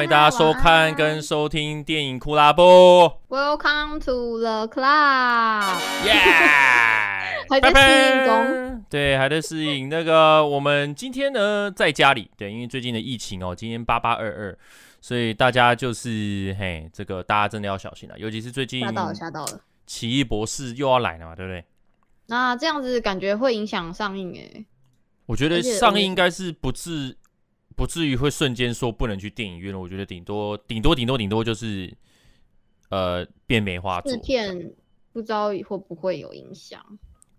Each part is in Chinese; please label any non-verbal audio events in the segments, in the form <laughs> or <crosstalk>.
欢迎大家收看跟收听电影库拉布。Welcome to the club。耶！还在适应中。对，还在适应。那个，我们今天呢在家里，对，因为最近的疫情哦，今天八八二二，所以大家就是嘿，这个大家真的要小心了，尤其是最近吓到了，吓到了。奇异博士又要来了嘛，对不对？那这样子感觉会影响上映诶。我觉得上映应该是不至。不至于会瞬间说不能去电影院了，我觉得顶多顶多顶多顶多就是，呃，变梅花座。试片不知道会不会有影响？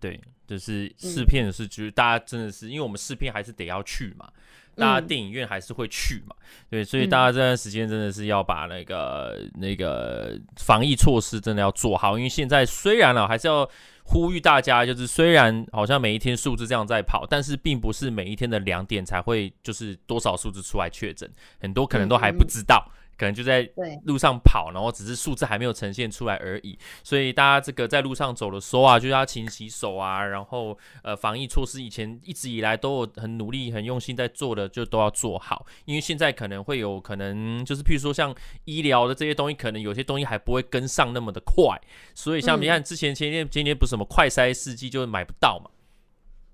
对，就是试片的事，就是大家真的是，因为我们试片还是得要去嘛，大家电影院还是会去嘛，对，所以大家这段时间真的是要把那个那个防疫措施真的要做好，因为现在虽然了，还是要。呼吁大家，就是虽然好像每一天数字这样在跑，但是并不是每一天的两点才会就是多少数字出来确诊，很多可能都还不知道。嗯嗯可能就在路上跑，然后只是数字还没有呈现出来而已。所以大家这个在路上走的时候啊，就要勤洗手啊，然后呃防疫措施以前一直以来都有很努力、很用心在做的，就都要做好。因为现在可能会有可能就是譬如说像医疗的这些东西，可能有些东西还不会跟上那么的快。所以像你看之前前天前天不是什么快筛试剂就买不到嘛？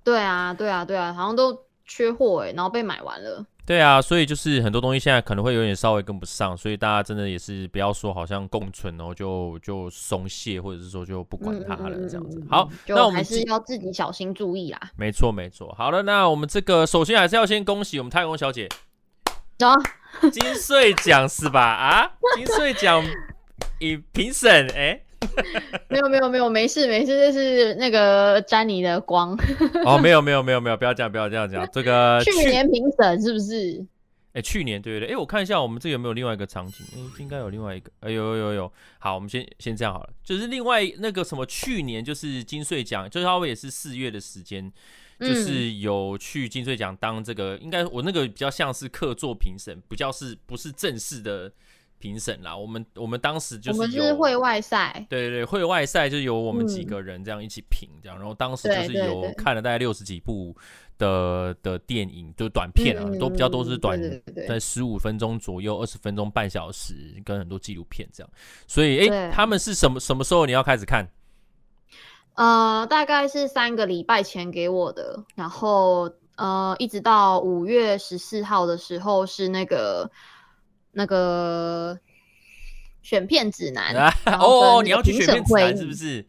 对啊，对啊，对啊，好像都缺货哎，然后被买完了。对啊，所以就是很多东西现在可能会有点稍微跟不上，所以大家真的也是不要说好像共存，然后就就松懈，或者是说就不管它了这样子。好，那我们还是要自己小心注意啦。没错没错。好了，那我们这个首先还是要先恭喜我们太空小姐，走金穗奖是吧？啊，金穗奖以评审哎。<laughs> 没有没有没有，没事没事，这是那个詹妮的光。<laughs> 哦，没有没有没有没有，不要这样不要这样讲。这个 <laughs> 去年评审是不是？哎，去年对对对，哎，我看一下我们这有没有另外一个场景？哎，应该有另外一个。哎，有有有有。好，我们先先这样好了。就是另外那个什么，去年就是金穗奖，就是他也是四月的时间，就是有去金穗奖当这个，嗯、应该我那个比较像是客座评审，比较是不是正式的。评审啦，我们我们当时就是有，我们是会外赛，对对对，会外赛就由我们几个人这样一起评，这样，嗯、然后当时就是有看了大概六十几部的的电影，就短片啊，嗯、都比较都是短，在十五分钟左右，二十分钟、半小时，跟很多纪录片这样，所以哎，欸、他们是什么什么时候你要开始看？呃，大概是三个礼拜前给我的，然后呃，一直到五月十四号的时候是那个。那个选片指南哦，你要去选片指南是不是？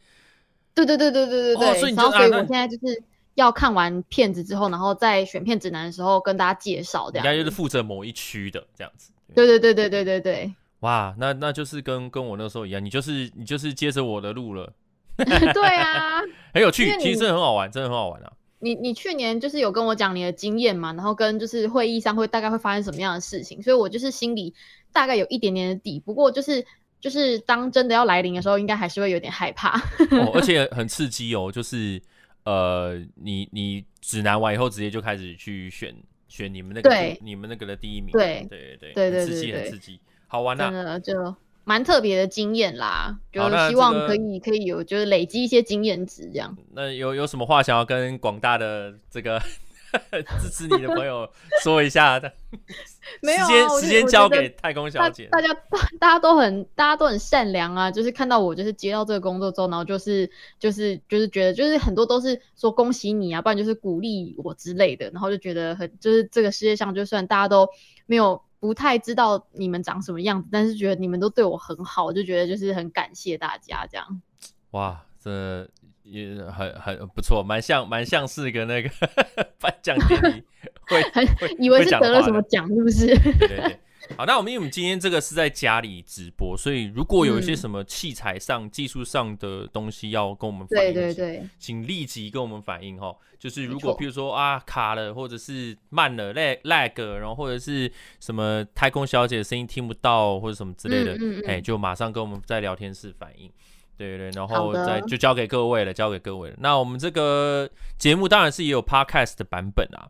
对对对对对对对。然后所以我现在就是要看完片子之后，然后在选片指南的时候跟大家介绍，这样。应该就是负责某一区的这样子。对对对对对对对。哇，那那就是跟跟我那时候一样，你就是你就是接着我的路了。<laughs> 对啊，很有趣，其实真的很好玩，真的很好玩啊。你你去年就是有跟我讲你的经验嘛，然后跟就是会议上会大概会发生什么样的事情，所以我就是心里大概有一点点的底。不过就是就是当真的要来临的时候，应该还是会有点害怕。<laughs> 哦，而且很刺激哦，就是呃，你你指南完以后，直接就开始去选选你们那个你们那个的第一名。对对对对对，很刺激很刺激，好玩啊！真的就。蛮特别的经验啦，就是希望可以可以有，就是累积一些经验值这样。那有有什么话想要跟广大的这个 <laughs> 支持你的朋友说一下的？<laughs> 没有、啊，时间时间交给太空小姐。大家大家都很大家都很善良啊，就是看到我就是接到这个工作之后，然后就是就是就是觉得就是很多都是说恭喜你啊，不然就是鼓励我之类的，然后就觉得很就是这个世界上就算大家都没有。不太知道你们长什么样子，但是觉得你们都对我很好，就觉得就是很感谢大家这样。哇，这也很很不错，蛮像蛮像是个那个 <laughs> 颁奖典礼会，<laughs> 会以为是得了什么奖，是不是？对 <laughs> 对对。好，那我们因为我们今天这个是在家里直播，所以如果有一些什么器材上、嗯、技术上的东西要跟我们反映，对对对，请立即跟我们反映哈。就是如果譬如说啊卡了，或者是慢了 lag lag，然后或者是什么太空小姐的声音听不到或者什么之类的，哎、嗯嗯嗯，就马上跟我们在聊天室反映。对对，然后再就交给各位了，交给各位了。那我们这个节目当然是也有 podcast 的版本啊。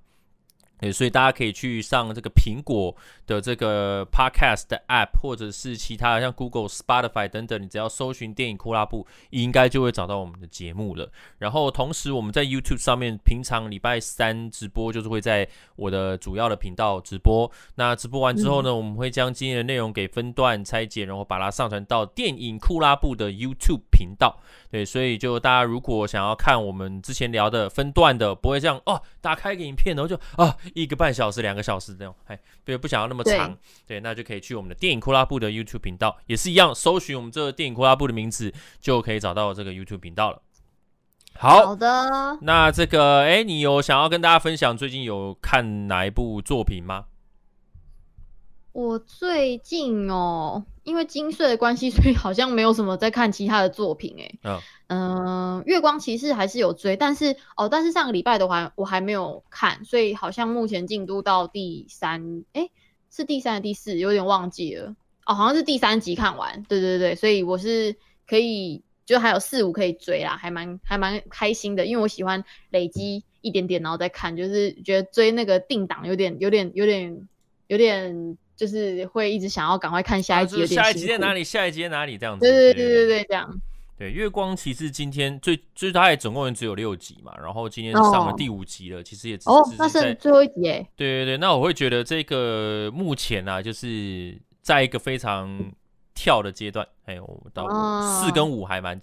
对，所以大家可以去上这个苹果的这个 Podcast 的 App，或者是其他的像 Google、Spotify 等等，你只要搜寻电影库拉布，应该就会找到我们的节目了。然后同时我们在 YouTube 上面，平常礼拜三直播就是会在我的主要的频道直播。那直播完之后呢，我们会将今天的内容给分段拆解，然后把它上传到电影库拉布的 YouTube 频道。对，所以就大家如果想要看我们之前聊的分段的，不会这样哦，打开一个影片然后就啊。一个半小时、两个小时这种，哎，对，不想要那么长，对，对，那就可以去我们的电影库拉布的 YouTube 频道，也是一样，搜寻我们这个电影库拉布的名字，就可以找到这个 YouTube 频道了。好，好的，那这个，哎，你有想要跟大家分享最近有看哪一部作品吗？我最近哦，因为金穗的关系，<laughs> 所以好像没有什么在看其他的作品，哎，嗯。月光骑士还是有追，但是哦，但是上个礼拜的话我还没有看，所以好像目前进度到第三，诶，是第三第四，有点忘记了。哦，好像是第三集看完，对对对，所以我是可以，就还有四五可以追啦，还蛮还蛮开心的，因为我喜欢累积一点点然后再看，就是觉得追那个定档有点有点有点有点，就是会一直想要赶快看下一集，下一集在哪里？下一集在哪里？这样子，对对对对对，这样。对，月光骑士今天最最大概总共也只有六集嘛，然后今天上了第五集了，哦、其实也只哦，那是最后一集哎。对对对，那我会觉得这个目前啊，就是在一个非常跳的阶段，哎，我到四跟五还蛮、哦、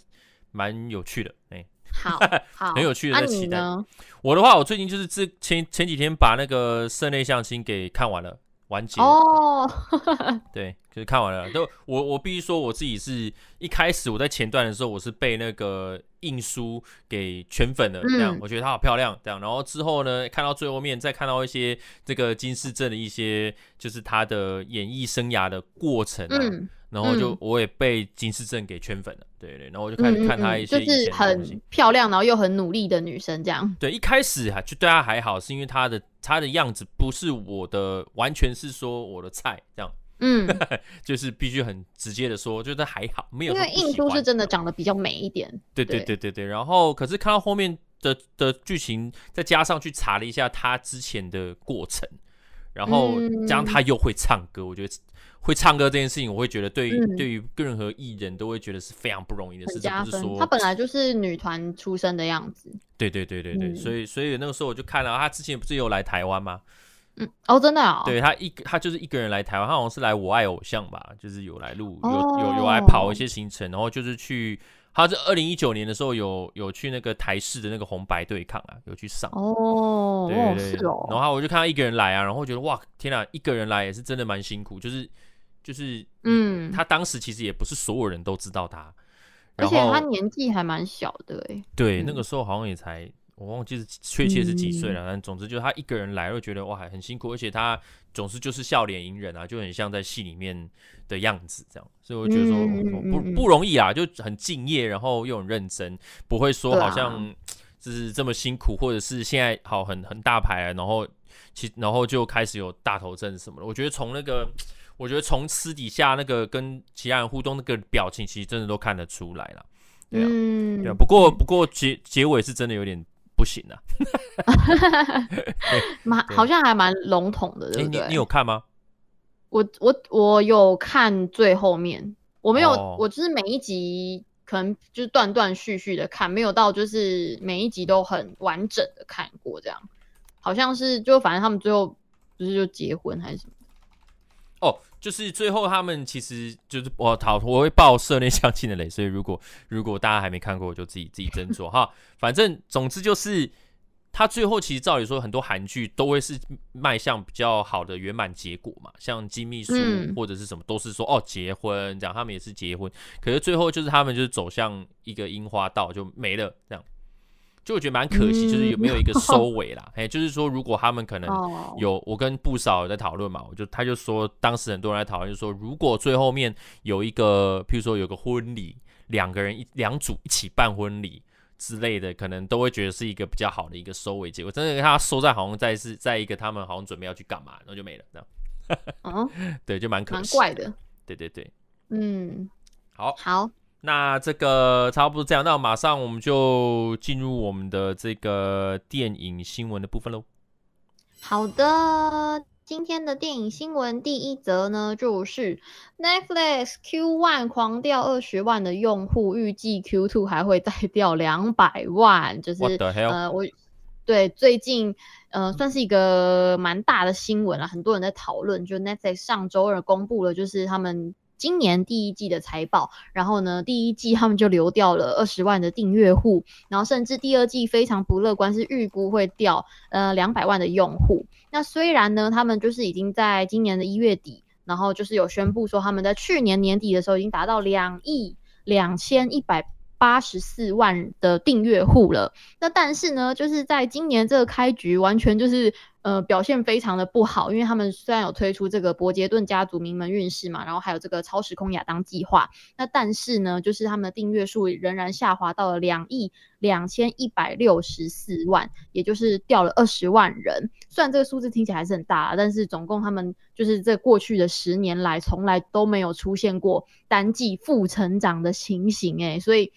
蛮有趣的，哎，好，<laughs> 好很有趣的在期待。我的话，我最近就是这前前几天把那个室内相亲给看完了。完结哦，<laughs> 对，就是看完了。都我我必须说，我自己是一开始我在前段的时候，我是被那个印书给圈粉了，这样、嗯、我觉得她好漂亮，这样。然后之后呢，看到最后面，再看到一些这个金世正的一些，就是他的演艺生涯的过程啊。嗯然后就我也被金世正给圈粉了，对对，然后我就开始看她一些就是很漂亮，然后又很努力的女生这样。对，一开始哈就对她还好，是因为她的她的样子不是我的，完全是说我的菜这样。嗯，<laughs> 就是必须很直接的说，觉得还好，没有。因为印书是真的长得比较美一点。对对对对对，然后可是看到后面的的剧情，再加上去查了一下她之前的过程，然后加上她又会唱歌，我觉得。会唱歌这件事情，我会觉得对于、嗯、对于任何艺人都会觉得是非常不容易的事情。不是说她本来就是女团出身的样子。对对对对对，嗯、所以所以那个时候我就看了，她之前不是有来台湾吗？嗯，哦，真的啊、哦。对她一她就是一个人来台湾，她好像是来我爱偶像吧，就是有来录有有有来跑一些行程，然后就是去，她是二零一九年的时候有有去那个台式的那个红白对抗啊，有去上哦，对对对，哦、然后我就看她一个人来啊，然后觉得哇，天哪，一个人来也是真的蛮辛苦，就是。就是，嗯，他当时其实也不是所有人都知道他，而且他年纪还蛮小的哎。对，那个时候好像也才我忘记是确切是几岁了，但总之就是他一个人来，会觉得哇，很辛苦，而且他总是就是笑脸迎人啊，就很像在戏里面的样子这样，所以我觉得说不不容易啊，就很敬业，然后又很认真，不会说好像就是这么辛苦，或者是现在好很很大牌，然后其然后就开始有大头症什么的，我觉得从那个。我觉得从私底下那个跟其他人互动那个表情，其实真的都看得出来了。对啊，嗯、对啊。不过不过结结尾是真的有点不行啊。<laughs> 蛮好像还蛮笼统的，对不对？你你有看吗？我我我有看最后面，我没有，哦、我就是每一集可能就是断断续续的看，没有到就是每一集都很完整的看过这样。好像是就反正他们最后不是就结婚还是什么？哦，就是最后他们其实就是我讨我会爆社内相亲的雷，所以如果如果大家还没看过，我就自己自己斟酌哈。反正总之就是他最后其实照理说，很多韩剧都会是迈向比较好的圆满结果嘛，像金秘书或者是什么都是说哦结婚这样，他们也是结婚，可是最后就是他们就是走向一个樱花道就没了这样。就我觉得蛮可惜，就是有没有一个 <laughs> 收尾啦？哎、嗯，就是说，如果他们可能有，我跟不少人在讨论嘛，我就他就说，当时很多人在讨论，就是说，如果最后面有一个，譬如说有个婚礼，两个人一两组一起办婚礼之类的，可能都会觉得是一个比较好的一个收尾结果。真的，他收在好像在是在一个他们好像准备要去干嘛，然后就没了，这样。哦，<laughs> 对，就蛮可惜，蛮怪的。对对对，嗯，好，好。那这个差不多这样，那马上我们就进入我们的这个电影新闻的部分喽。好的，今天的电影新闻第一则呢，就是 Netflix Q1 狂掉二十万的用户，预计 Q2 还会再掉两百万，就是呃，我对最近呃算是一个蛮大的新闻了，很多人在讨论，就 Netflix 上周二公布了，就是他们。今年第一季的财报，然后呢，第一季他们就流掉了二十万的订阅户，然后甚至第二季非常不乐观，是预估会掉呃两百万的用户。那虽然呢，他们就是已经在今年的一月底，然后就是有宣布说他们在去年年底的时候已经达到两亿两千一百八十四万的订阅户了。那但是呢，就是在今年这个开局完全就是。呃，表现非常的不好，因为他们虽然有推出这个伯杰顿家族名门运势嘛，然后还有这个超时空亚当计划，那但是呢，就是他们的订阅数仍然下滑到了两亿两千一百六十四万，也就是掉了二十万人。虽然这个数字听起来还是很大，但是总共他们就是这过去的十年来，从来都没有出现过单季负成长的情形，诶，所以。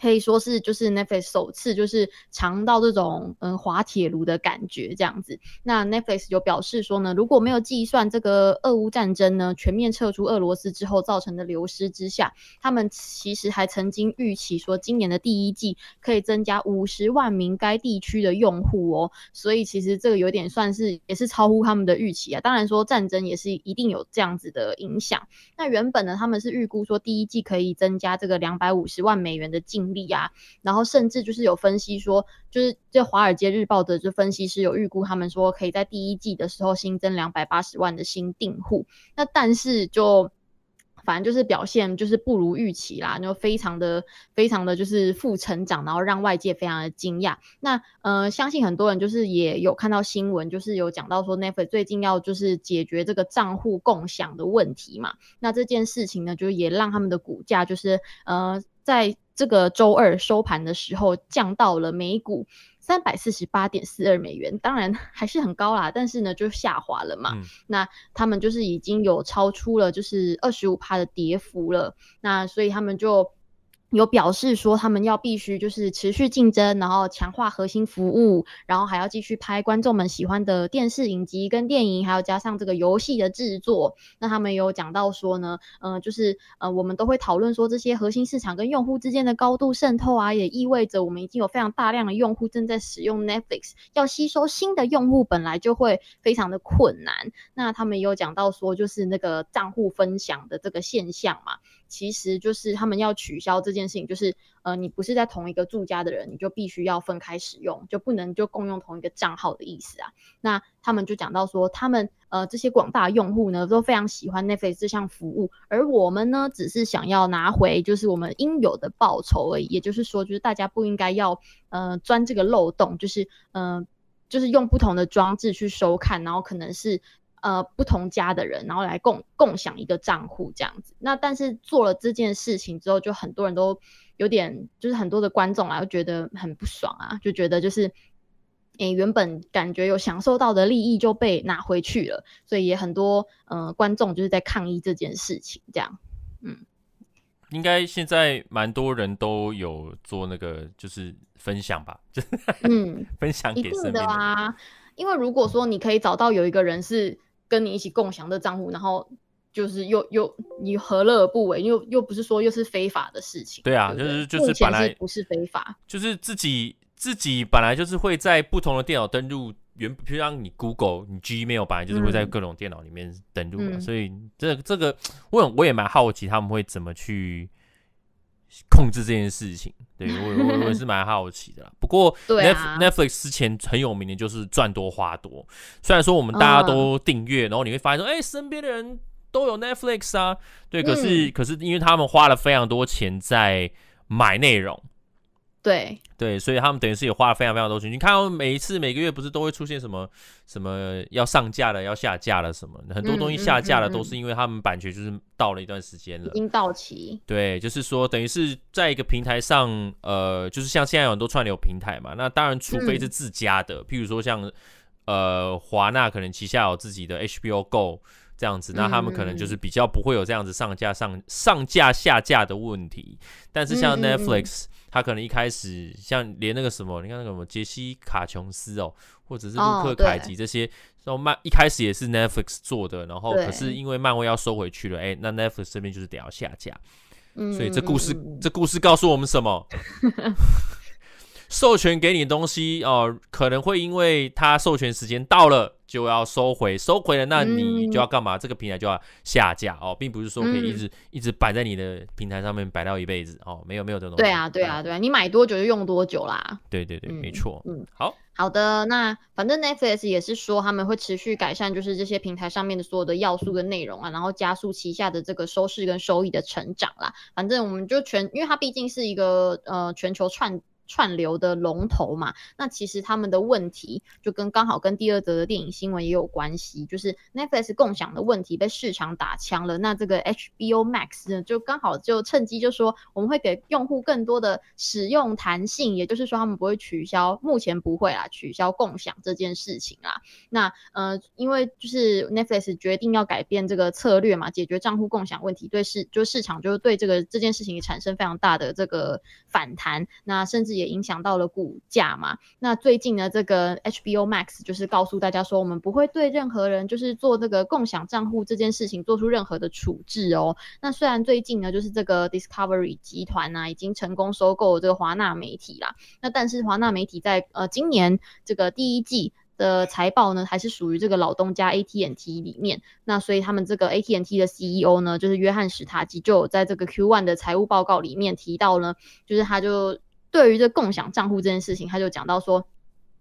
可以说是就是 Netflix 首次就是尝到这种嗯滑铁卢的感觉这样子。那 Netflix 就表示说呢，如果没有计算这个俄乌战争呢全面撤出俄罗斯之后造成的流失之下，他们其实还曾经预期说今年的第一季可以增加五十万名该地区的用户哦。所以其实这个有点算是也是超乎他们的预期啊。当然说战争也是一定有这样子的影响。那原本呢他们是预估说第一季可以增加这个两百五十万美元的净利啊，然后甚至就是有分析说，就是这《华尔街日报》的这分析师有预估，他们说可以在第一季的时候新增两百八十万的新订户，那但是就。反正就是表现就是不如预期啦，就非常的非常的就是负成长，然后让外界非常的惊讶。那呃，相信很多人就是也有看到新闻，就是有讲到说 Netflix 最近要就是解决这个账户共享的问题嘛。那这件事情呢，就也让他们的股价就是呃，在这个周二收盘的时候降到了每股。三百四十八点四二美元，当然 <laughs> 还是很高啦，但是呢就下滑了嘛。嗯、那他们就是已经有超出了就是二十五趴的跌幅了，那所以他们就。有表示说，他们要必须就是持续竞争，然后强化核心服务，然后还要继续拍观众们喜欢的电视影集跟电影，还要加上这个游戏的制作。那他们有讲到说呢，呃，就是呃，我们都会讨论说这些核心市场跟用户之间的高度渗透啊，也意味着我们已经有非常大量的用户正在使用 Netflix，要吸收新的用户本来就会非常的困难。那他们有讲到说，就是那个账户分享的这个现象嘛。其实就是他们要取消这件事情，就是呃，你不是在同一个住家的人，你就必须要分开使用，就不能就共用同一个账号的意思啊。那他们就讲到说，他们呃这些广大用户呢都非常喜欢 Netflix 这项服务，而我们呢只是想要拿回就是我们应有的报酬而已。也就是说，就是大家不应该要呃钻这个漏洞，就是呃就是用不同的装置去收看，然后可能是。呃，不同家的人，然后来共共享一个账户这样子。那但是做了这件事情之后，就很多人都有点，就是很多的观众啊，就觉得很不爽啊，就觉得就是，诶、欸，原本感觉有享受到的利益就被拿回去了，所以也很多呃观众就是在抗议这件事情，这样。嗯，应该现在蛮多人都有做那个，就是分享吧，<laughs> 就嗯，分享给身边的啊。因为如果说你可以找到有一个人是。跟你一起共享的账户，然后就是又又你何乐而不为？又又不是说又是非法的事情。对啊，对对就是就是本来不是非法，就是自己自己本来就是会在不同的电脑登录，原比如像你 Google、你 Gmail 本来就是会在各种电脑里面登录嘛，嗯、所以这这个我我也蛮好奇他们会怎么去控制这件事情。对我我我也 <laughs> 是蛮好奇的啦，不过 Net、啊、Netflix 之前很有名的就是赚多花多。虽然说我们大家都订阅，嗯、然后你会发现说，哎、欸，身边的人都有 Netflix 啊，对，可是、嗯、可是因为他们花了非常多钱在买内容。对对，所以他们等于是也花了非常非常多钱。你看，到每一次每个月不是都会出现什么什么要上架了、要下架了什么？很多东西下架了，都是因为他们版权就是到了一段时间了，已经到期。对，就是说等于是在一个平台上，呃，就是像现在有很多串流平台嘛，那当然除非是自家的，嗯、譬如说像呃华纳可能旗下有自己的 HBO Go。这样子，那他们可能就是比较不会有这样子上架上上架下架的问题。但是像 Netflix，它可能一开始像连那个什么，你看那个什么杰西卡琼斯哦，或者是卢克凯奇这些，然后漫一开始也是 Netflix 做的，然后可是因为漫威要收回去了，哎，那 Netflix 这边就是得要下架。所以这故事这故事告诉我们什么？<laughs> 授权给你的东西哦、呃，可能会因为它授权时间到了就要收回，收回了，那你就要干嘛？嗯、这个平台就要下架哦，并不是说可以一直、嗯、一直摆在你的平台上面摆到一辈子哦，没有没有这种东西。对啊，对啊，对啊，你买多久就用多久啦。对对对，嗯、没错。嗯，好好的，那反正 Netflix 也是说他们会持续改善，就是这些平台上面的所有的要素跟内容啊，然后加速旗下的这个收视跟收益的成长啦。反正我们就全，因为它毕竟是一个呃全球串。串流的龙头嘛，那其实他们的问题就跟刚好跟第二则的电影新闻也有关系，就是 Netflix 共享的问题被市场打枪了。那这个 HBO Max 呢，就刚好就趁机就说我们会给用户更多的使用弹性，也就是说他们不会取消，目前不会啦，取消共享这件事情啦。那呃，因为就是 Netflix 决定要改变这个策略嘛，解决账户共享问题，对市就市场就是对这个这件事情产生非常大的这个反弹，那甚至。也影响到了股价嘛。那最近呢，这个 HBO Max 就是告诉大家说，我们不会对任何人就是做这个共享账户这件事情做出任何的处置哦。那虽然最近呢，就是这个 Discovery 集团呢、已经成功收购这个华纳媒体啦。那但是华纳媒体在呃今年这个第一季的财报呢，还是属于这个老东家 AT&T 里面。那所以他们这个 AT&T 的 CEO 呢，就是约翰史塔基，就有在这个 Q1 的财务报告里面提到呢，就是他就。对于这共享账户这件事情，他就讲到说，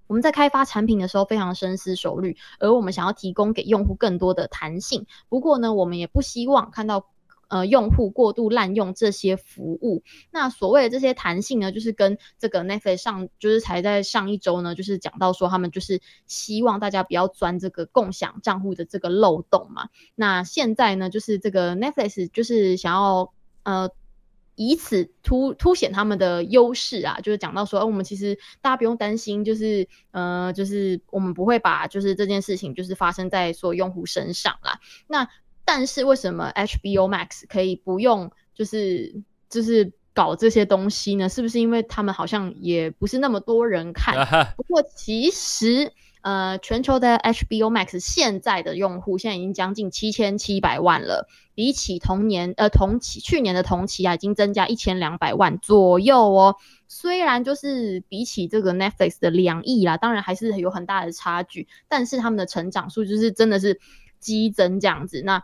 我们在开发产品的时候非常深思熟虑，而我们想要提供给用户更多的弹性。不过呢，我们也不希望看到呃用户过度滥用这些服务。那所谓的这些弹性呢，就是跟这个 Netflix 上就是才在上一周呢，就是讲到说他们就是希望大家不要钻这个共享账户的这个漏洞嘛。那现在呢，就是这个 Netflix 就是想要呃。以此凸凸显他们的优势啊，就是讲到说，哦，我们其实大家不用担心，就是呃，就是我们不会把就是这件事情就是发生在所有用户身上啦。那但是为什么 HBO Max 可以不用就是就是搞这些东西呢？是不是因为他们好像也不是那么多人看？不过其实。呃，全球的 HBO Max 现在的用户现在已经将近七千七百万了，比起同年呃同期去年的同期啊，已经增加一千两百万左右哦。虽然就是比起这个 Netflix 的两亿啦，当然还是有很大的差距，但是他们的成长数就是真的是激增这样子。那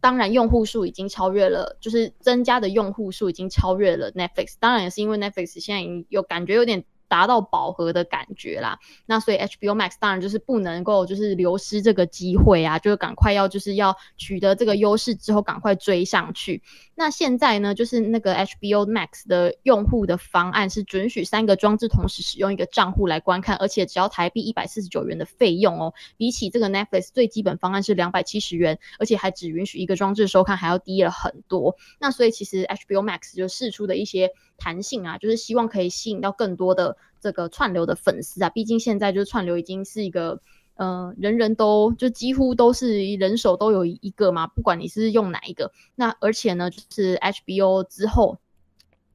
当然用户数已经超越了，就是增加的用户数已经超越了 Netflix。当然也是因为 Netflix 现在已经有感觉有点。达到饱和的感觉啦，那所以 HBO Max 当然就是不能够就是流失这个机会啊，就是赶快要就是要取得这个优势之后赶快追上去。那现在呢，就是那个 HBO Max 的用户的方案是准许三个装置同时使用一个账户来观看，而且只要台币一百四十九元的费用哦，比起这个 Netflix 最基本方案是两百七十元，而且还只允许一个装置收看，还要低了很多。那所以其实 HBO Max 就试出的一些弹性啊，就是希望可以吸引到更多的。这个串流的粉丝啊，毕竟现在就是串流已经是一个，呃，人人都就几乎都是人手都有一个嘛，不管你是用哪一个。那而且呢，就是 HBO 之后，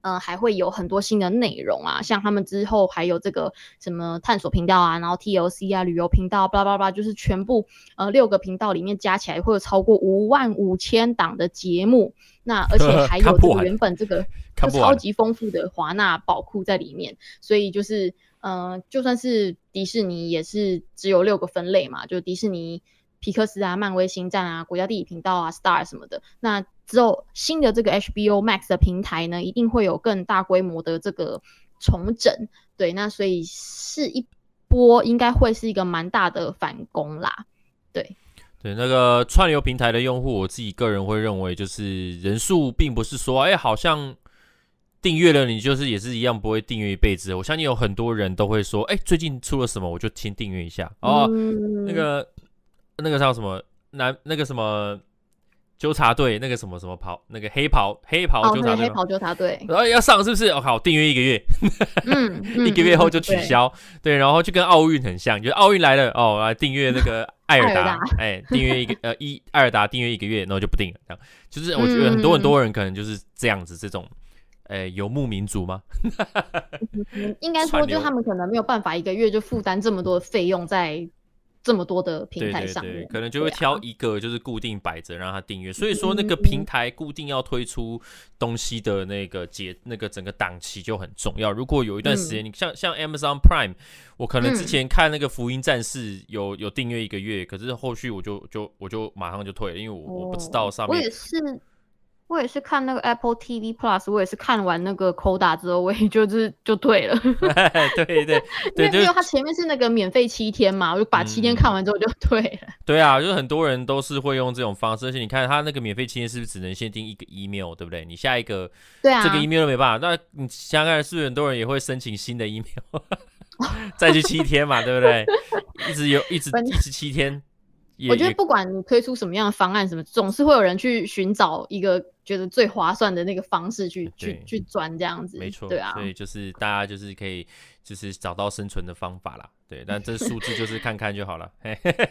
呃，还会有很多新的内容啊，像他们之后还有这个什么探索频道啊，然后 TLC 啊，旅游频道，巴拉巴拉，就是全部呃六个频道里面加起来会有超过五万五千档的节目。那而且还有 <laughs> 这个原本这个就超级丰富的华纳宝库在里面，所以就是呃，就算是迪士尼也是只有六个分类嘛，就迪士尼、皮克斯啊、漫威、星战啊、国家地理频道啊、Star 什么的。那之后新的这个 HBO Max 的平台呢，一定会有更大规模的这个重整。对，那所以是一波应该会是一个蛮大的反攻啦。对。对那个串流平台的用户，我自己个人会认为，就是人数并不是说，哎，好像订阅了你就是也是一样不会订阅一辈子。我相信有很多人都会说，哎，最近出了什么，我就先订阅一下。哦，嗯、那个那个叫什么男那个什么纠察队那个什么什么袍，那个黑袍黑袍纠察队，黑袍纠察队，然后要上是不是？我靠，订阅一个月，<laughs> 嗯，一个月后就取消，对，然后就跟奥运很像，就是奥运来了哦，来订阅那个 <laughs> 艾尔达，哎，订阅一个 <laughs> 呃一艾尔达订阅一个月，然后就不订了，这样，就是我觉得很多很多人可能就是这样子，这种，诶，游牧民族吗？应该说，就他们可能没有办法一个月就负担这么多的费用在。这么多的平台上面，对对对，可能就会挑一个，就是固定摆着让他订阅。啊、所以说，那个平台固定要推出东西的那个节，那个整个档期就很重要。如果有一段时间，嗯、你像像 Amazon Prime，我可能之前看那个福音战士有有订阅一个月，可是后续我就就我就马上就退了，因为我、哦、我不知道上面。我也是。我也是看那个 Apple TV Plus，我也是看完那个 Coda 之后，我也就是就退了。<laughs> 对对对，因为因为它前面是那个免费七天嘛，我就把七天看完之后就退了。嗯、对啊，就是很多人都是会用这种方式，而且你看它那个免费七天是不是只能限定一个 email，对不对？你下一个，对啊，这个 email 都没办法。那你想想看，是不是很多人也会申请新的 email，<laughs> 再去七天嘛，对不对？一直有，一直一直七天。我觉得不管你推出什么样的方案，什么总是会有人去寻找一个觉得最划算的那个方式去去去钻这样子。没错，对啊，所以就是大家就是可以就是找到生存的方法啦。对，但这 <laughs> 数字就是看看就好了。<laughs>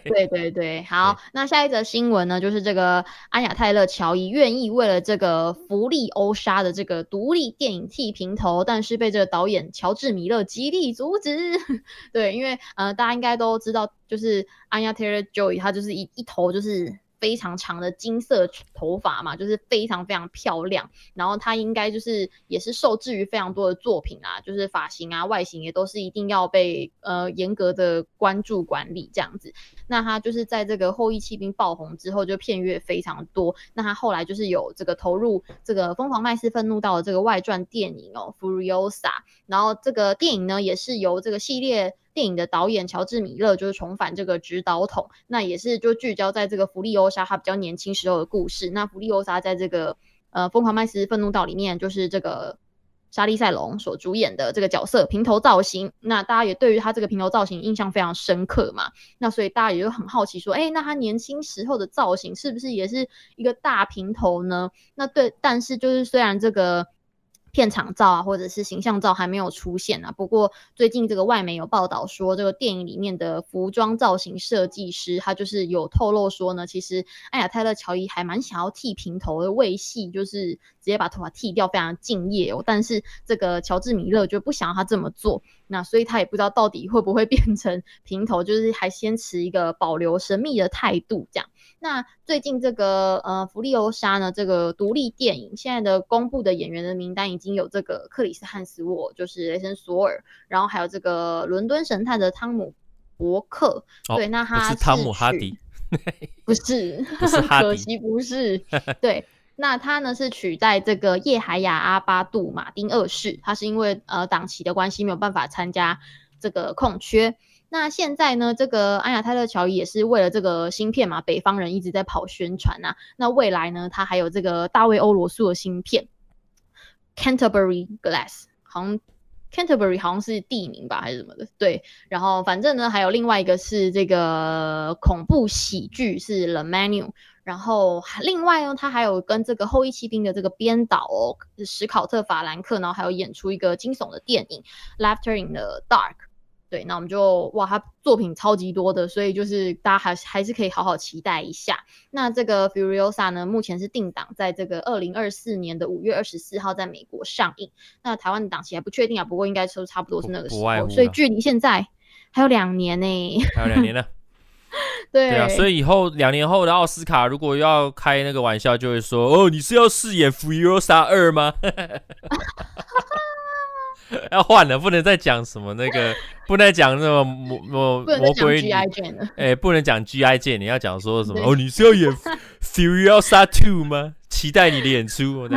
对对对，好，那下一则新闻呢，就是这个安雅泰勒乔伊愿意为了这个福利欧莎的这个独立电影剃平头，但是被这个导演乔治米勒极力阻止。<laughs> 对，因为呃，大家应该都知道，就是安雅泰勒乔伊，他就是一一头就是。非常长的金色头发嘛，就是非常非常漂亮。然后她应该就是也是受制于非常多的作品啊，就是发型啊、外形也都是一定要被呃严格的关注管理这样子。那他就是在这个后羿弃兵爆红之后，就片约非常多。那他后来就是有这个投入这个疯狂麦斯愤怒道的这个外传电影哦，Furiosa。然后这个电影呢，也是由这个系列。电影的导演乔治米勒就是重返这个指导筒，那也是就聚焦在这个弗利欧莎他比较年轻时候的故事。那弗利欧莎在这个呃《疯狂麦斯愤怒道》里面，就是这个莎莉赛隆所主演的这个角色平头造型。那大家也对于他这个平头造型印象非常深刻嘛？那所以大家也就很好奇说，哎，那他年轻时候的造型是不是也是一个大平头呢？那对，但是就是虽然这个。片场照啊，或者是形象照还没有出现啊。不过最近这个外媒有报道说，这个电影里面的服装造型设计师，他就是有透露说呢，其实安雅泰勒乔伊还蛮想要剃平头的，为戏就是直接把头发剃掉，非常敬业哦。但是这个乔治米勒就不想要他这么做，那所以他也不知道到底会不会变成平头，就是还先持一个保留神秘的态度这样。那最近这个呃，芙莉欧莎呢，这个独立电影现在的公布的演员的名单已经有这个克里斯汉斯沃，就是雷神索尔，然后还有这个伦敦神探的汤姆伯克。哦、对，那他是汤姆哈迪，不是，<laughs> 不是哈迪，可惜不是。<laughs> 对，那他呢是取代这个叶海亚阿巴杜马丁二世，他是因为呃档期的关系没有办法参加这个空缺。那现在呢，这个安雅泰勒乔伊也是为了这个芯片嘛，北方人一直在跑宣传呐、啊。那未来呢，他还有这个大卫欧罗素的芯片，Canterbury Glass，好像 Canterbury 好像是地名吧，还是什么的？对。然后反正呢，还有另外一个是这个恐怖喜剧是 The Menu。然后另外呢，他还有跟这个后翼弃兵的这个编导哦，史考特法兰克，然后还有演出一个惊悚的电影 Laughter in the Dark。对，那我们就哇，他作品超级多的，所以就是大家还还是可以好好期待一下。那这个 Furiosa 呢，目前是定档在这个二零二四年的五月二十四号在美国上映。那台湾的档期还不确定啊，不过应该说差不多是那个时候，所以距离现在还有两年呢、欸，还有两年呢。对，对啊，所以以后两年后的奥斯卡如果要开那个玩笑，就会说哦，你是要饰演 Furiosa 二吗？<laughs> <laughs> 要换了，不能再讲什么那个，不能讲那么魔魔魔鬼女，哎，不能讲 G.I. 键，你要讲说什么？哦，你是要演 Furiosa Two 吗？期待你的演出。<laughs>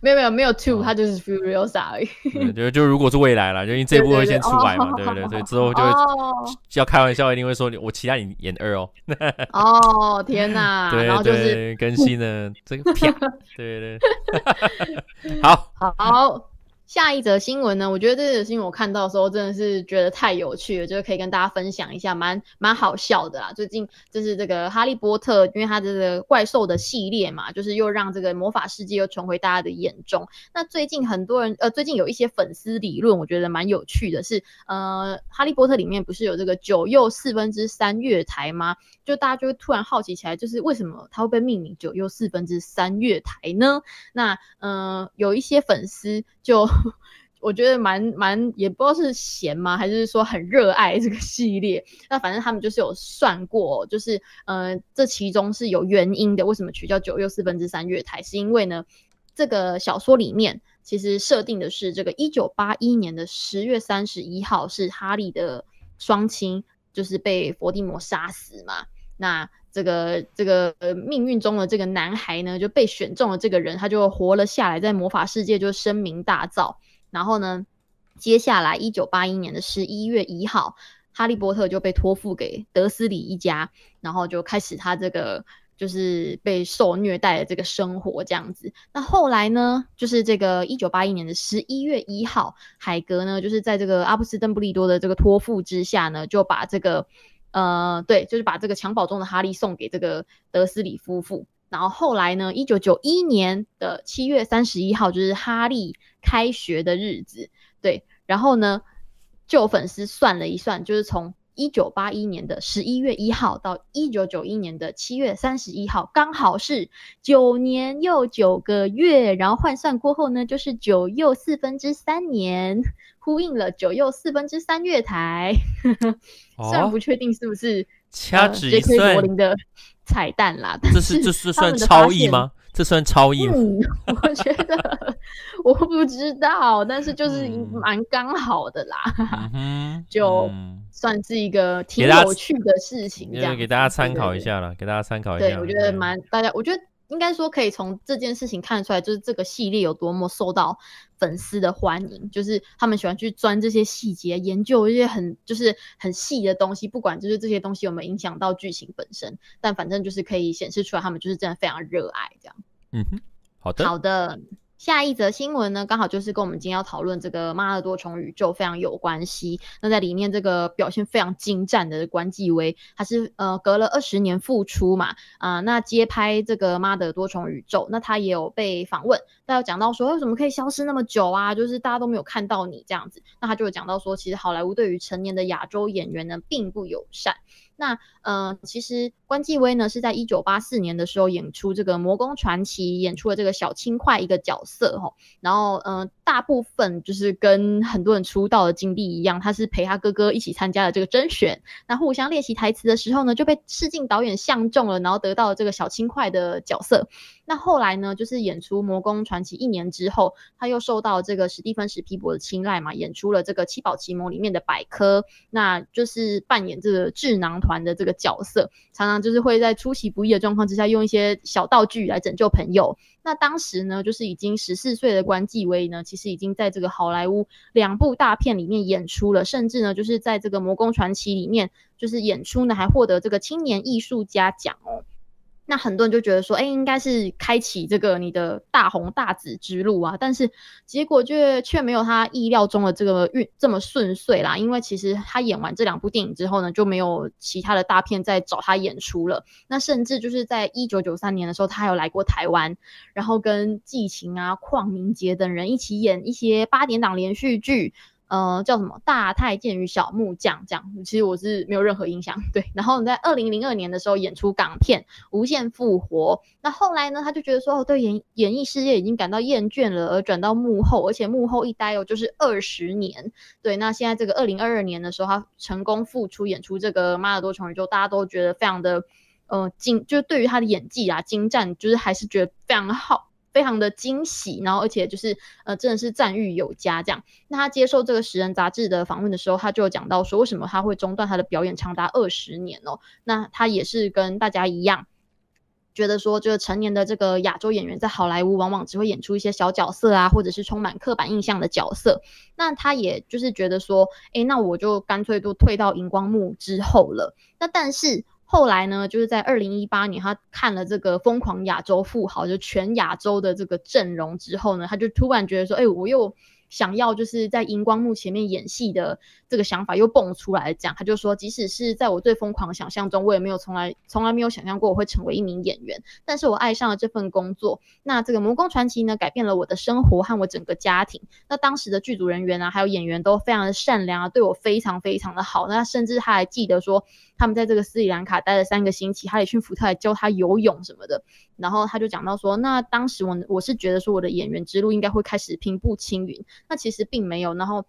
没有没有没有 Two，它就是 Furiosa 而已。就就如果是未来了，就因为这部会先出来嘛，对不对？所以之后就会要开玩笑，一定会说我期待你演二哦。哦天哪！<laughs> 对对，更新了这个片，对对。好好。下一则新闻呢，我觉得这则新闻我看到的时候真的是觉得太有趣了，就是可以跟大家分享一下，蛮蛮好笑的啦。最近就是这个哈利波特，因为它这个怪兽的系列嘛，就是又让这个魔法世界又重回大家的眼中。那最近很多人呃，最近有一些粉丝理论，我觉得蛮有趣的是，呃，哈利波特里面不是有这个九又四分之三月台吗？就大家就会突然好奇起来，就是为什么它会被命名九又四分之三月台呢？那呃，有一些粉丝就。<laughs> 我觉得蛮蛮，也不知道是闲吗，还是说很热爱这个系列。那反正他们就是有算过，就是呃，这其中是有原因的。为什么取叫九又四分之三月台？是因为呢，这个小说里面其实设定的是这个一九八一年的十月三十一号是哈利的双亲就是被伏地魔杀死嘛。那这个这个呃命运中的这个男孩呢，就被选中了，这个人他就活了下来，在魔法世界就声名大噪。然后呢，接下来一九八一年的十一月一号，哈利波特就被托付给德斯里一家，然后就开始他这个就是被受虐待的这个生活这样子。那后来呢，就是这个一九八一年的十一月一号，海格呢就是在这个阿布斯邓布利多的这个托付之下呢，就把这个呃对，就是把这个襁褓中的哈利送给这个德斯里夫妇。然后后来呢，一九九一年的七月三十一号就是哈利开学的日子，对。然后呢，就粉丝算了一算，就是从一九八一年的十一月一号到一九九一年的七月三十一号，刚好是九年又九个月。然后换算过后呢，就是九又四分之三年，呼应了九又四分之三月台。<laughs> 虽然不确定是不是掐指一算。呃彩蛋啦，但是这是这是算超意吗？这算超意吗？嗯，<laughs> 我觉得我不知道，但是就是蛮刚好的啦，嗯、就算是一个挺有趣的事情，这样给大家参考一下了，给大家参考一下。对，我觉得蛮大家，我觉得。应该说可以从这件事情看出来，就是这个系列有多么受到粉丝的欢迎，就是他们喜欢去钻这些细节，研究一些很就是很细的东西，不管就是这些东西有没有影响到剧情本身，但反正就是可以显示出来他们就是真的非常热爱这样。嗯哼，好的，好的。下一则新闻呢，刚好就是跟我们今天要讨论这个《妈的多重宇宙》非常有关系。那在里面这个表现非常精湛的关继威，他是呃隔了二十年复出嘛，啊、那接拍这个《妈的多重宇宙》，那他也有被访问，他有讲到说为什么可以消失那么久啊？就是大家都没有看到你这样子。那他就有讲到说，其实好莱坞对于成年的亚洲演员呢并不友善。那呃，其实关继威呢是在一九八四年的时候演出这个《魔宫传奇》，演出了这个小青快一个角色吼。然后呃，大部分就是跟很多人出道的经历一样，他是陪他哥哥一起参加了这个甄选。那互相练习台词的时候呢，就被试镜导演相中了，然后得到了这个小青快的角色。那后来呢，就是演出《魔宫传奇》一年之后，他又受到这个史蒂芬史皮伯的青睐嘛，演出了这个《七宝奇谋》里面的百科，那就是扮演这个智囊团的这个角色，常常就是会在出其不意的状况之下，用一些小道具来拯救朋友。那当时呢，就是已经十四岁的关继威呢，其实已经在这个好莱坞两部大片里面演出了，甚至呢，就是在这个《魔宫传奇》里面，就是演出呢，还获得这个青年艺术家奖哦。那很多人就觉得说，哎、应该是开启这个你的大红大紫之路啊，但是结果却却没有他意料中的这个运这么顺遂啦。因为其实他演完这两部电影之后呢，就没有其他的大片再找他演出了。那甚至就是在一九九三年的时候，他有来过台湾，然后跟季晴啊、邝明杰等人一起演一些八点档连续剧。呃，叫什么大太监与小木匠这样，其实我是没有任何印象。对，然后你在二零零二年的时候演出港片《无限复活》，那后来呢，他就觉得说，哦，对演演艺事业已经感到厌倦了，而转到幕后，而且幕后一待哦就是二十年。对，那现在这个二零二二年的时候，他成功复出演出这个《妈的多重宇宙》，大家都觉得非常的呃精，就是对于他的演技啊精湛，就是还是觉得非常好。非常的惊喜，然后而且就是呃，真的是赞誉有加这样。那他接受这个《时人》杂志的访问的时候，他就有讲到说，为什么他会中断他的表演长达二十年哦？那他也是跟大家一样，觉得说，就是成年的这个亚洲演员在好莱坞往往只会演出一些小角色啊，或者是充满刻板印象的角色。那他也就是觉得说，诶，那我就干脆都退到荧光幕之后了。那但是。后来呢，就是在二零一八年，他看了这个《疯狂亚洲富豪》就全亚洲的这个阵容之后呢，他就突然觉得说，哎，我又想要就是在荧光幕前面演戏的这个想法又蹦出来讲，他就说，即使是在我最疯狂的想象中，我也没有从来从来没有想象过我会成为一名演员，但是我爱上了这份工作。那这个《魔宫传奇》呢，改变了我的生活和我整个家庭。那当时的剧组人员啊，还有演员都非常的善良啊，对我非常非常的好。那甚至他还记得说，他们在这个斯里兰卡待了三个星期，哈里逊福特还教他游泳什么的。然后他就讲到说，那当时我我是觉得说我的演员之路应该会开始平步青云，那其实并没有。然后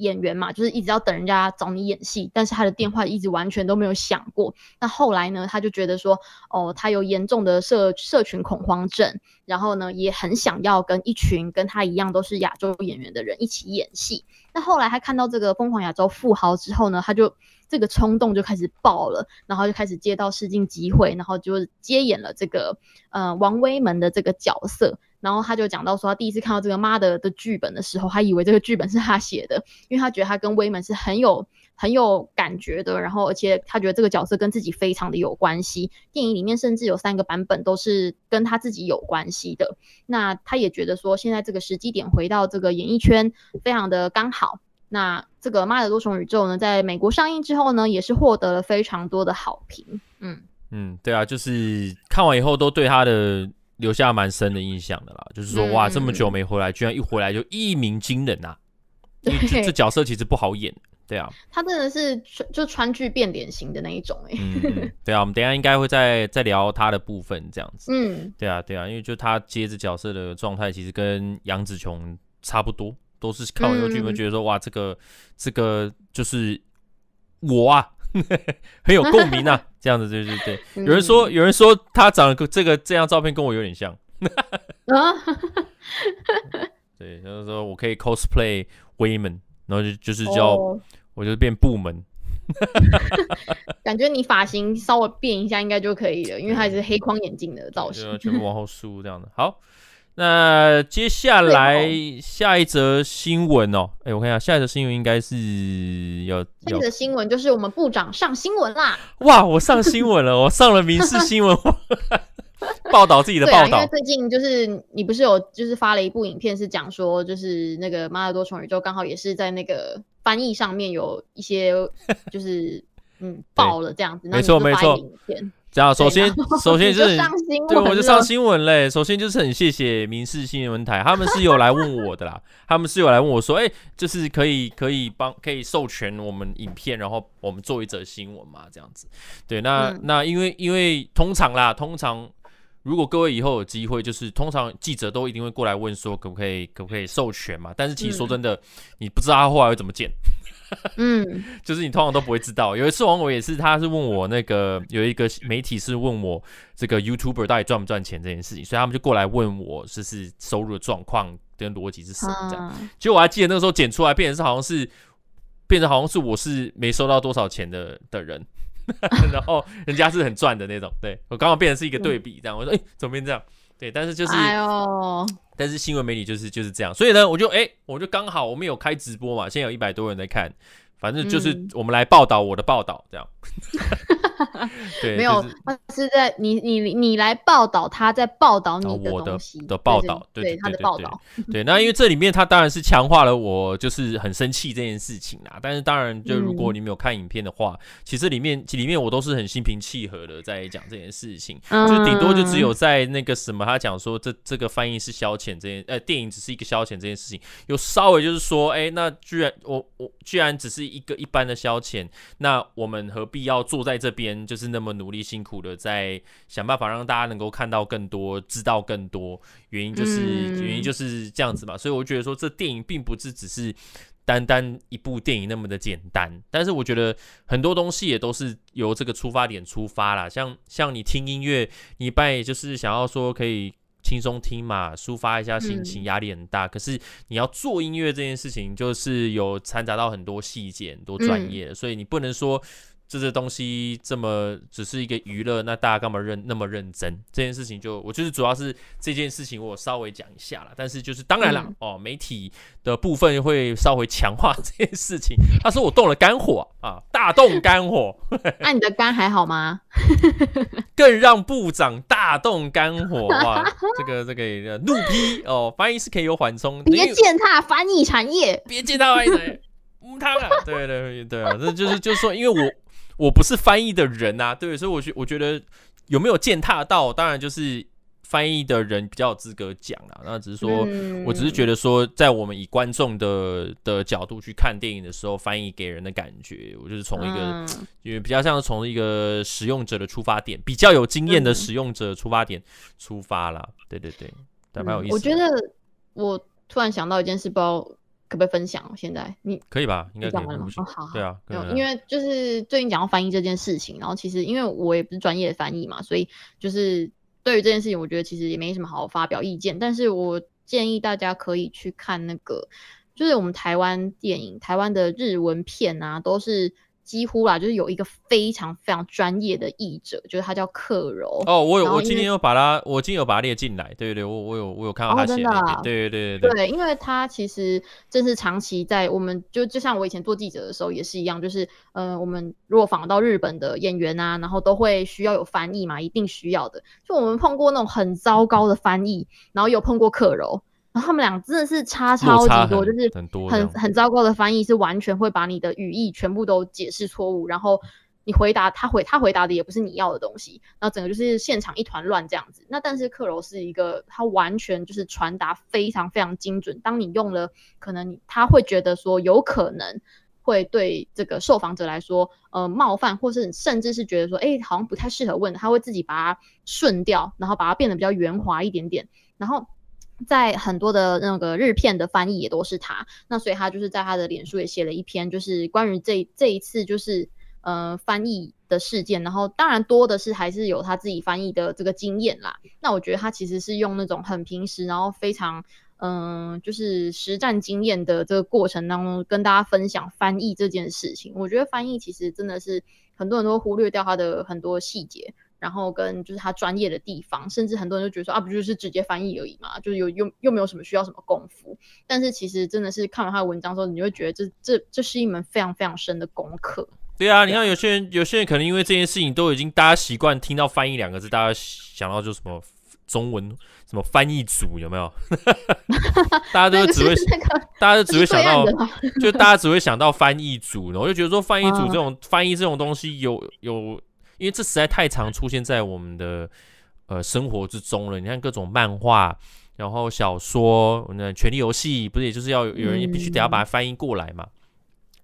演员嘛，就是一直要等人家找你演戏，但是他的电话一直完全都没有响过。那后来呢，他就觉得说，哦，他有严重的社社群恐慌症，然后呢，也很想要跟一群跟他一样都是亚洲演员的人一起演戏。那后来他看到这个《疯狂亚洲富豪》之后呢，他就这个冲动就开始爆了，然后就开始接到试镜机会，然后就接演了这个呃王威门的这个角色。然后他就讲到说，他第一次看到这个妈的的剧本的时候，他以为这个剧本是他写的，因为他觉得他跟威门是很有很有感觉的，然后而且他觉得这个角色跟自己非常的有关系。电影里面甚至有三个版本都是跟他自己有关系的。那他也觉得说，现在这个时机点回到这个演艺圈非常的刚好。那这个《妈的多重宇宙》呢，在美国上映之后呢，也是获得了非常多的好评。嗯嗯，对啊，就是看完以后都对他的。留下蛮深的印象的啦，就是说哇，这么久没回来，居然一回来就一鸣惊人呐！<laughs> 这这角色其实不好演，对啊，他真的是就川剧变脸型的那一种哎、<laughs> 嗯，对啊，我们等一下应该会再再聊他的部分这样子，嗯，对啊，对啊，因为就他接着角色的状态，其实跟杨紫琼差不多，都是看完后剧本觉得说哇，这个这个就是我啊。<laughs> 很有共鸣啊，<laughs> 这样子对对对。有人说，有人说他长得这个这张照片跟我有点像。<laughs> 对，就是说我可以 cosplay women，，然后就就是叫、oh. 我就变部门。感觉你发型稍微变一下应该就可以了，因为它是黑框眼镜的造型，全部往后梳这样的。好。那接下来下一则新闻哦，哎、欸，我看一下下一则新闻应该是要下一则新闻就是我们部长上新闻啦！哇，我上新闻了，<laughs> 我上了民事新闻 <laughs> 报道自己的报道、啊。因为最近就是你不是有就是发了一部影片，是讲说就是那个《马尔多重宇宙》刚好也是在那个翻译上面有一些就是嗯 <laughs> 爆了这样子，没错没错。这样，首先，首先就是，对，我就上新闻嘞。首先就是很谢谢民事新闻台，他们是有来问我的啦，他们是有来问我说，哎、欸，就是可以可以帮可以授权我们影片，然后我们做一则新闻嘛，这样子。对，那、嗯、那因为因为通常啦，通常如果各位以后有机会，就是通常记者都一定会过来问说，可不可以可不可以授权嘛？但是其实说真的，嗯、你不知道他后来会怎么剪。嗯，<laughs> 就是你通常都不会知道。有一次网友也是，他是问我那个有一个媒体是问我这个 YouTuber 到底赚不赚钱这件事情，所以他们就过来问我，就是收入的状况跟逻辑是什么这样。其实我还记得那个时候剪出来，变成是好像是变成好像是我是没收到多少钱的的人，<laughs> 然后人家是很赚的那种。对，我刚好变成是一个对比，这样我说，哎，怎么变这样？对，但是就是，哎呦，但是新闻媒体就是就是这样，所以呢，我就哎，我就刚好我们有开直播嘛，现在有一百多人在看。反正就是我们来报道我的报道，这样。嗯、<laughs> 对，没有，他是在你你你来报道，他在报道你的我的的报道，对对，他的报道。对，那因为这里面他当然是强化了我就是很生气这件事情啦。但是当然，就如果你没有看影片的话，嗯、其实里面里面我都是很心平气和的在讲这件事情，嗯、就顶多就只有在那个什么，他讲说这这个翻译是消遣这件，呃，电影只是一个消遣这件事情，有稍微就是说，哎，那居然我我居然只是。一个一般的消遣，那我们何必要坐在这边，就是那么努力辛苦的在想办法让大家能够看到更多、知道更多？原因就是、嗯、原因就是这样子嘛。所以我觉得说，这电影并不是只是单单一部电影那么的简单。但是我觉得很多东西也都是由这个出发点出发啦。像像你听音乐，你拜就是想要说可以。轻松听嘛，抒发一下心情，压力很大。嗯、可是你要做音乐这件事情，就是有掺杂到很多细节、很多专业，嗯、所以你不能说这些东西这么只是一个娱乐，那大家干嘛认那么认真？这件事情就我就是主要是这件事情我稍微讲一下了，但是就是当然了、嗯、哦，媒体的部分会稍微强化这件事情。他说我动了肝火啊，大动肝火。<laughs> 那、啊、你的肝还好吗？<laughs> 更让部长大动肝火哇！<laughs> 这个这个怒批哦，翻译是可以有缓冲，别践踏翻译产业，别践踏翻译产业，乌汤啊！对对对啊，这就是就是说，因为我。我不是翻译的人呐、啊，对，所以我觉我觉得有没有践踏到，当然就是翻译的人比较有资格讲啦。那只是说，嗯、我只是觉得说，在我们以观众的的角度去看电影的时候，翻译给人的感觉，我就是从一个，嗯、因为比较像是从一个使用者的出发点，比较有经验的使用者出发点出发啦。对对对，还蛮有意思、嗯。我觉得我突然想到一件事，不知道。可不可以分享？现在你可以吧？应该讲完了吗？哦，好，对啊，没有因为就是最近讲到翻译这件事情，然后其实因为我也不是专业的翻译嘛，所以就是对于这件事情，我觉得其实也没什么好发表意见。但是我建议大家可以去看那个，就是我们台湾电影、台湾的日文片啊，都是。几乎啦，就是有一个非常非常专业的译者，就是他叫克柔。哦，我有，我今天有把他，我今天有把他列进来。对对对，我我有我有看到他写对对对对对。对，因为他其实正是长期在我们就就像我以前做记者的时候也是一样，就是呃，我们如果访到日本的演员啊，然后都会需要有翻译嘛，一定需要的。就我们碰过那种很糟糕的翻译，然后有碰过克柔。然后他们俩真的是差超级多，就是很很很糟糕的翻译，是完全会把你的语义全部都解释错误，然后你回答他回他回答的也不是你要的东西，然后整个就是现场一团乱这样子。那但是克柔是一个，他完全就是传达非常非常精准。当你用了，可能他会觉得说有可能会对这个受访者来说，呃，冒犯，或是甚至是觉得说，哎，好像不太适合问，他会自己把它顺掉，然后把它变得比较圆滑一点点，然后。在很多的那个日片的翻译也都是他，那所以他就是在他的脸书也写了一篇，就是关于这这一次就是呃翻译的事件，然后当然多的是还是有他自己翻译的这个经验啦。那我觉得他其实是用那种很平时，然后非常嗯、就是实战经验的这个过程当中跟大家分享翻译这件事情。我觉得翻译其实真的是很多人都忽略掉他的很多细节。然后跟就是他专业的地方，甚至很多人就觉得说啊，不就是直接翻译而已嘛，就是有又又没有什么需要什么功夫。但是其实真的是看完他的文章之后，你会觉得这这这是一门非常非常深的功课。对啊，你看有些人有些人可能因为这件事情都已经大家习惯听到翻译两个字，大家想到就什么中文什么翻译组有没有？<laughs> 大家都只会、那个、大家都只会想到就大家只会想到翻译组，然后就觉得说翻译组这种、啊、翻译这种东西有有。因为这实在太常出现在我们的呃生活之中了。你看各种漫画，然后小说，那《权力游戏》不是也就是要有人必须得要把它翻译过来嘛？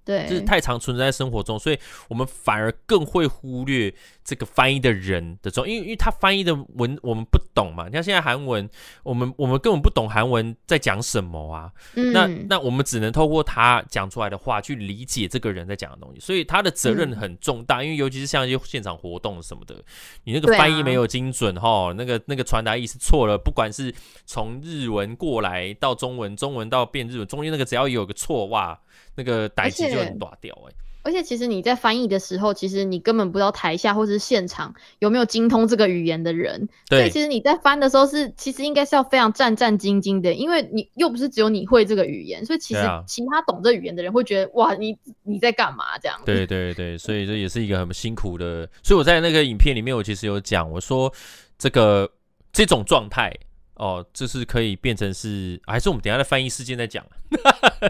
对，就是太常存在在生活中，所以我们反而更会忽略这个翻译的人的中，因为因为他翻译的文我们不懂嘛。你看现在韩文，我们我们根本不懂韩文在讲什么啊。嗯、那那我们只能透过他讲出来的话去理解这个人在讲的东西，所以他的责任很重大。嗯、因为尤其是像一些现场活动什么的，你那个翻译没有精准哈、啊，那个那个传达意思错了，不管是从日文过来到中文，中文到变日文，中间那个只要有个错哇。那个代词就很大条哎，而且其实你在翻译的时候，其实你根本不知道台下或是现场有没有精通这个语言的人。对，所以其实你在翻的时候是，其实应该是要非常战战兢兢的，因为你又不是只有你会这个语言，所以其实其他懂这语言的人会觉得哇，你你在干嘛这样？对 <laughs> 对对，所以这也是一个很辛苦的。所以我在那个影片里面，我其实有讲，我说这个这种状态。哦，这是可以变成是，还是我们等一下的翻译事件再讲？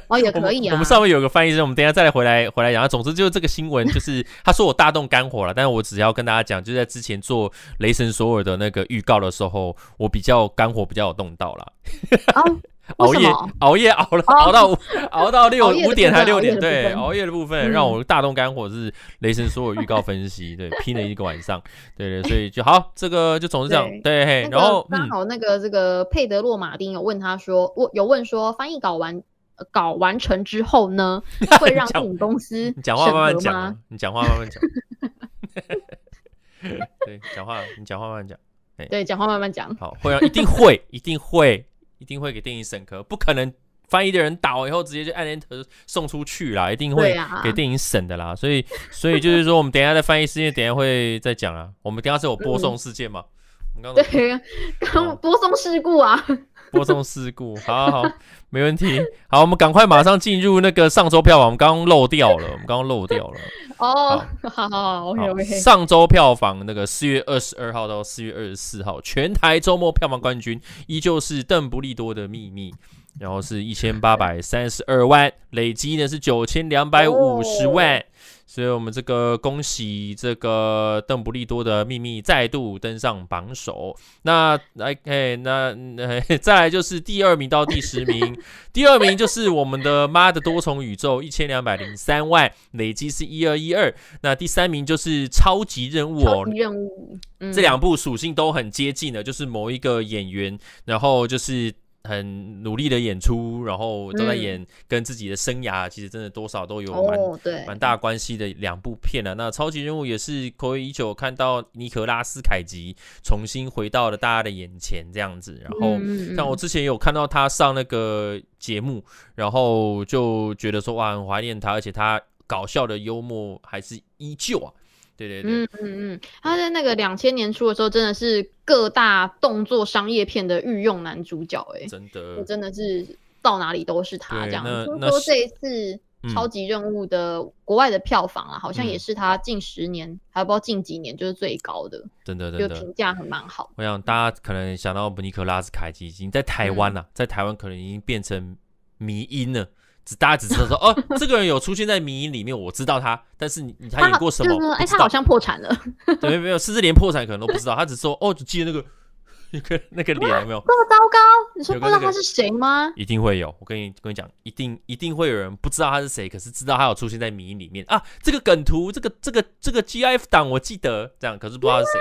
哦，也 <laughs> 可以啊。我们上面有个翻译师，我们等一下再来回来回来讲。总之就是这个新闻，就是 <laughs> 他说我大动肝火了，但是我只要跟大家讲，就在之前做雷神索尔的那个预告的时候，我比较肝火比较有动到了。哦 <laughs> 熬夜熬夜熬了熬到、哦、熬到 <laughs> 六五点还六点，对，熬夜的部分让我大动肝火是雷神所有预告分析，对，拼了一个晚上，对对，所以就好，这个就总是这样，对，对然后刚好那个这个佩德洛马丁有问他说，我有问说翻译搞完搞完成之后呢，<laughs> 会让电影公司你讲话慢慢讲，你讲话慢慢讲，对，讲话你讲话慢慢讲，对，讲话慢慢讲，好，会让一定会一定会。一定会给电影审核，不可能翻译的人打完以后直接就按 Enter 送出去啦，一定会给电影审的啦。所以 <laughs> 所以就是说，我们等一下在翻译事件，等一下会再讲啊。我们等一下是有播送事件吗？嗯、刚刚对，刚播送事故啊。播送事故，好好好，没问题。好，我们赶快马上进入那个上周票房，我们刚刚漏掉了，我们刚刚漏掉了。哦，好好好，OK OK。上周票房那个四月二十二号到四月二十四号，全台周末票房冠军依旧是邓布利多的秘密，然后是一千八百三十二万，累积呢是九千两百五十万。所以我们这个恭喜这个邓布利多的秘密再度登上榜首。那来，哎，那那 <laughs> 再来就是第二名到第十名，<laughs> 第二名就是我们的妈的多重宇宙一千两百零三万，累积是一二一二。那第三名就是超级任务哦，任务，嗯、这两部属性都很接近的，就是某一个演员，然后就是。很努力的演出，然后都在演跟自己的生涯，嗯、其实真的多少都有蛮、哦、蛮大关系的两部片了、啊。那超级任务也是暌违已久，看到尼可拉斯凯奇重新回到了大家的眼前这样子。然后像我之前有看到他上那个节目，然后就觉得说哇，很怀念他，而且他搞笑的幽默还是依旧啊。对对对，嗯嗯嗯，他在那个两千年初的时候，真的是各大动作商业片的御用男主角，哎，真的，真的是到哪里都是他这样。听说这一次超级任务的国外的票房啊，嗯、好像也是他近十年，嗯、还不知道近几年就是最高的，真的真的，就评价很蛮好。我想大家可能想到尼可拉斯凯奇已经在台湾了、啊，嗯、在台湾可能已经变成迷音了。只大家只知道说哦，这个人有出现在迷影里面，我知道他，但是你他演过什么？哎，他好像破产了。对，没有，甚至连破产可能都不知道。他只说哦，只记得那个那个那个脸有没有？这么糟糕？你说不知道他是谁吗？一定会有，我跟你跟你讲，一定一定会有人不知道他是谁，可是知道他有出现在迷影里面啊。这个梗图，这个这个这个 GIF 档，我记得这样，可是不知道是谁。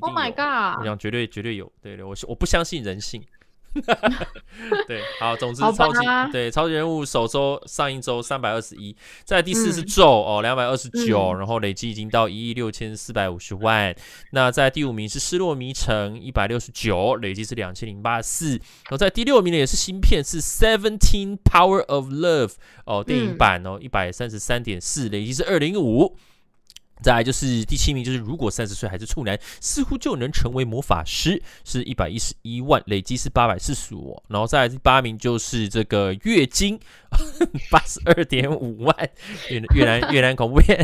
Oh my god！我讲绝对绝对有，对对，我我不相信人性。<laughs> 对，好，总之超级对超级人物首周上一周三百二十一，在第四是咒、嗯、哦两百二十九，嗯、然后累计已经到一亿六千四百五十万。那在第五名是失落迷城一百六十九，累计是两千零八十四。然后在第六名呢也是新片是 Seventeen Power of Love 哦电影版哦一百三十三点四，累计是二零五。再来就是第七名，就是如果三十岁还是处男，似乎就能成为魔法师，是一百一十一万，累积是八百四十五。然后再来第八名就是这个月经，<laughs> 八十二点五万，越越南越南恐怖片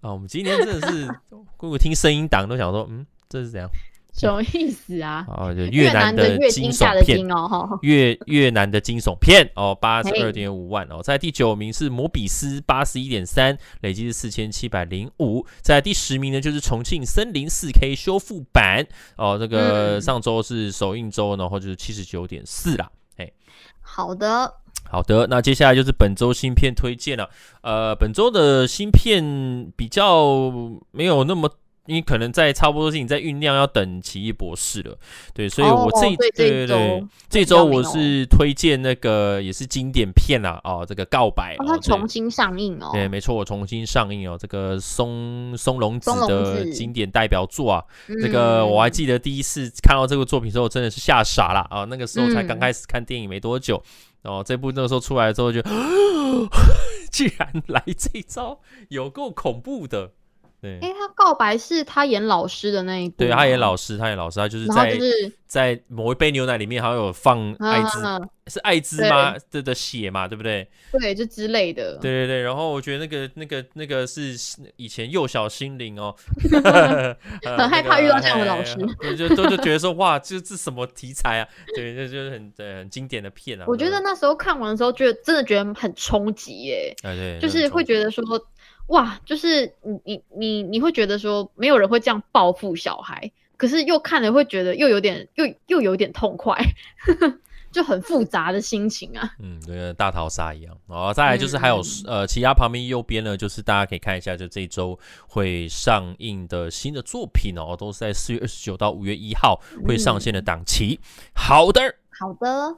啊！我们今天真的是，<laughs> 如果听声音档都想说，嗯，这是怎样？什么意思啊？哦，就越南的惊悚片哦，越越南的惊悚片哦，八十二点五万哦。在第九名是摩比斯，八十一点三，累计是四千七百零五。在第十名呢，就是重庆森林四 K 修复版哦，这个上周是首映周，然后就是七十九点四啦。哎，好的，好的，那接下来就是本周新片推荐了。呃，本周的新片比较没有那么。你可能在差不多是你在酝酿要等奇异博士了，对，所以我这、哦、对对对，这周我是推荐那个也是经典片啦，哦，这个告白，哦，它重新上映哦，对，没错，我重新上映哦，这个松松隆子的经典代表作啊，这个我还记得第一次看到这个作品之后真的是吓傻了啊，那个时候才刚开始看电影没多久，然后这部那个时候出来之后就，<gasps> 居然来这一招，有够恐怖的。对，哎，他告白是他演老师的那一部，对，他演老师，他演老师，他就是在就是在某一杯牛奶里面好像有放艾滋，啊、是艾滋吗？的对的血嘛，对不对？对，就之类的。对对对，然后我觉得那个那个那个是以前幼小心灵哦，<laughs> 很害怕遇到这样的老师，就就都就觉得说哇，这这什么题材啊？对，这就是很对很经典的片啊。我觉得那时候看完的时候，觉得真的觉得很冲击耶，哎对，就是会觉得说。哇，就是你你你你会觉得说没有人会这样报复小孩，可是又看了会觉得又有点又又有点痛快，呵呵，就很复杂的心情啊。嗯，跟大逃杀一样。哦，再来就是还有、嗯、呃，其他旁边右边呢，就是大家可以看一下，就这周会上映的新的作品哦，都是在四月二十九到五月一号会上线的档期。嗯、好的，好的。